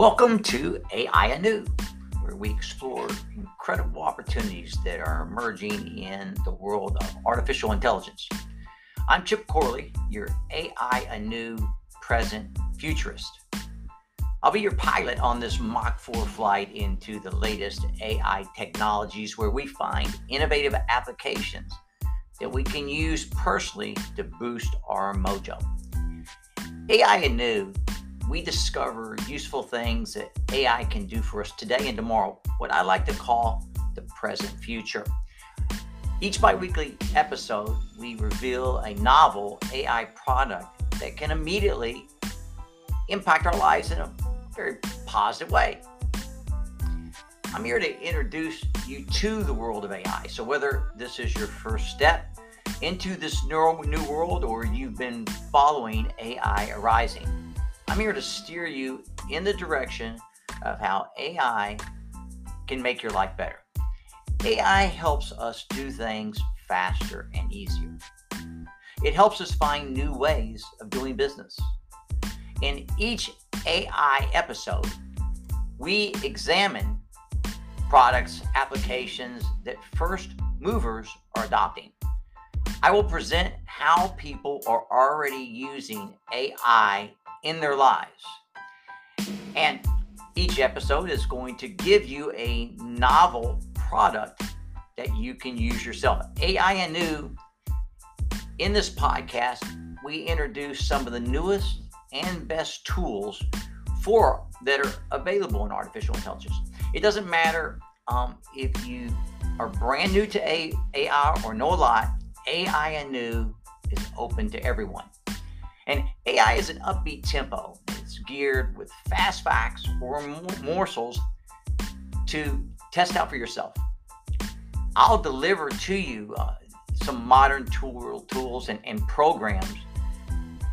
Welcome to AI Anew, where we explore incredible opportunities that are emerging in the world of artificial intelligence. I'm Chip Corley, your AI Anew present futurist. I'll be your pilot on this Mach 4 flight into the latest AI technologies where we find innovative applications that we can use personally to boost our mojo. AI Anew we discover useful things that AI can do for us today and tomorrow, what I like to call the present future. Each bi weekly episode, we reveal a novel AI product that can immediately impact our lives in a very positive way. I'm here to introduce you to the world of AI. So, whether this is your first step into this new world or you've been following AI arising, I'm here to steer you in the direction of how AI can make your life better. AI helps us do things faster and easier. It helps us find new ways of doing business. In each AI episode, we examine products, applications that first movers are adopting. I will present how people are already using AI in their lives. And each episode is going to give you a novel product that you can use yourself. AI Anew, in this podcast, we introduce some of the newest and best tools for that are available in artificial intelligence. It doesn't matter um, if you are brand new to AI or know a lot, AI Anew is open to everyone. And AI is an upbeat tempo. It's geared with fast facts or morsels to test out for yourself. I'll deliver to you uh, some modern tool, tools and, and programs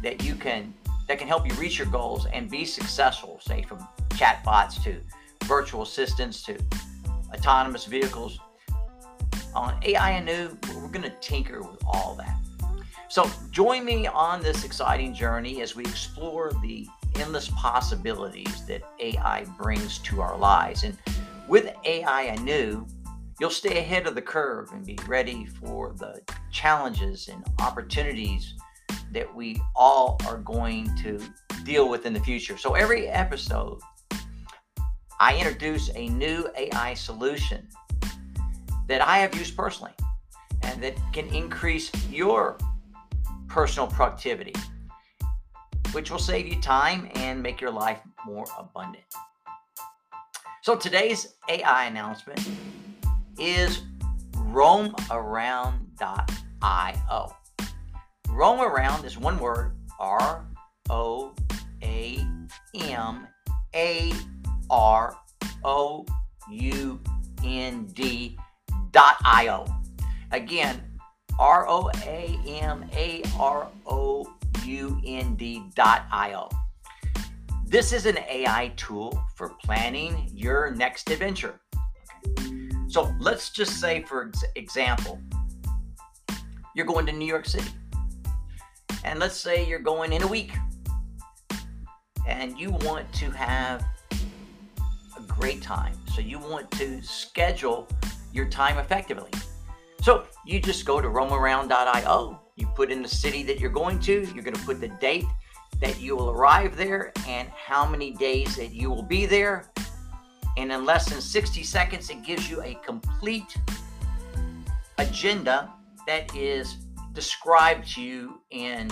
that you can that can help you reach your goals and be successful, say from chatbots to virtual assistants to autonomous vehicles. On AI Anew, we're going to tinker with all that. So, join me on this exciting journey as we explore the endless possibilities that AI brings to our lives. And with AI Anew, you'll stay ahead of the curve and be ready for the challenges and opportunities that we all are going to deal with in the future. So, every episode, I introduce a new AI solution that I have used personally and that can increase your personal productivity, which will save you time and make your life more abundant. So today's AI announcement is roamaround.io. Roam around is one word R O A M A R O U N D dot I O. Again, R O A M A R O U N D dot I O. This is an AI tool for planning your next adventure. So let's just say, for example, you're going to New York City. And let's say you're going in a week. And you want to have a great time. So you want to schedule your time effectively. So you just go to roamaround.io. You put in the city that you're going to. You're going to put the date that you will arrive there and how many days that you will be there. And in less than 60 seconds, it gives you a complete agenda that is described to you in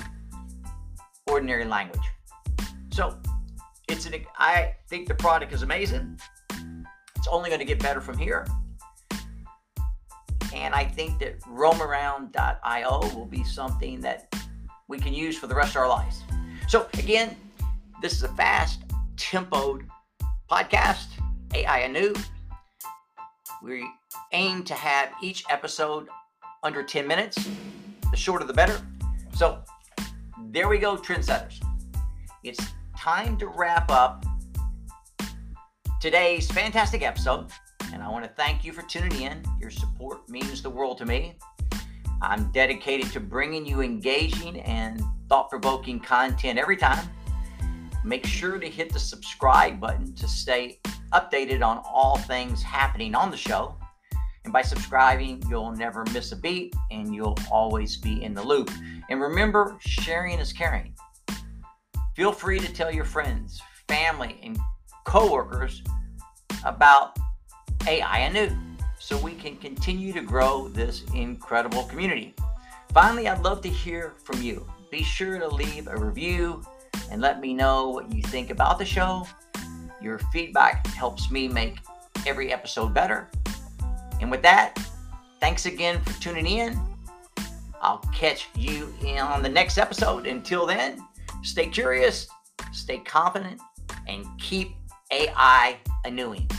ordinary language. So it's an I think the product is amazing. It's only going to get better from here. And I think that roamaround.io will be something that we can use for the rest of our lives. So, again, this is a fast, tempoed podcast, AI Anew. We aim to have each episode under 10 minutes. The shorter, the better. So, there we go, trendsetters. It's time to wrap up today's fantastic episode. And I want to thank you for tuning in. Your support means the world to me. I'm dedicated to bringing you engaging and thought provoking content every time. Make sure to hit the subscribe button to stay updated on all things happening on the show. And by subscribing, you'll never miss a beat and you'll always be in the loop. And remember, sharing is caring. Feel free to tell your friends, family, and coworkers about AI anew so we can continue to grow this incredible community. Finally, I'd love to hear from you. Be sure to leave a review and let me know what you think about the show. Your feedback helps me make every episode better. And with that, thanks again for tuning in. I'll catch you on the next episode. Until then, stay curious, stay confident, and keep AI anewing.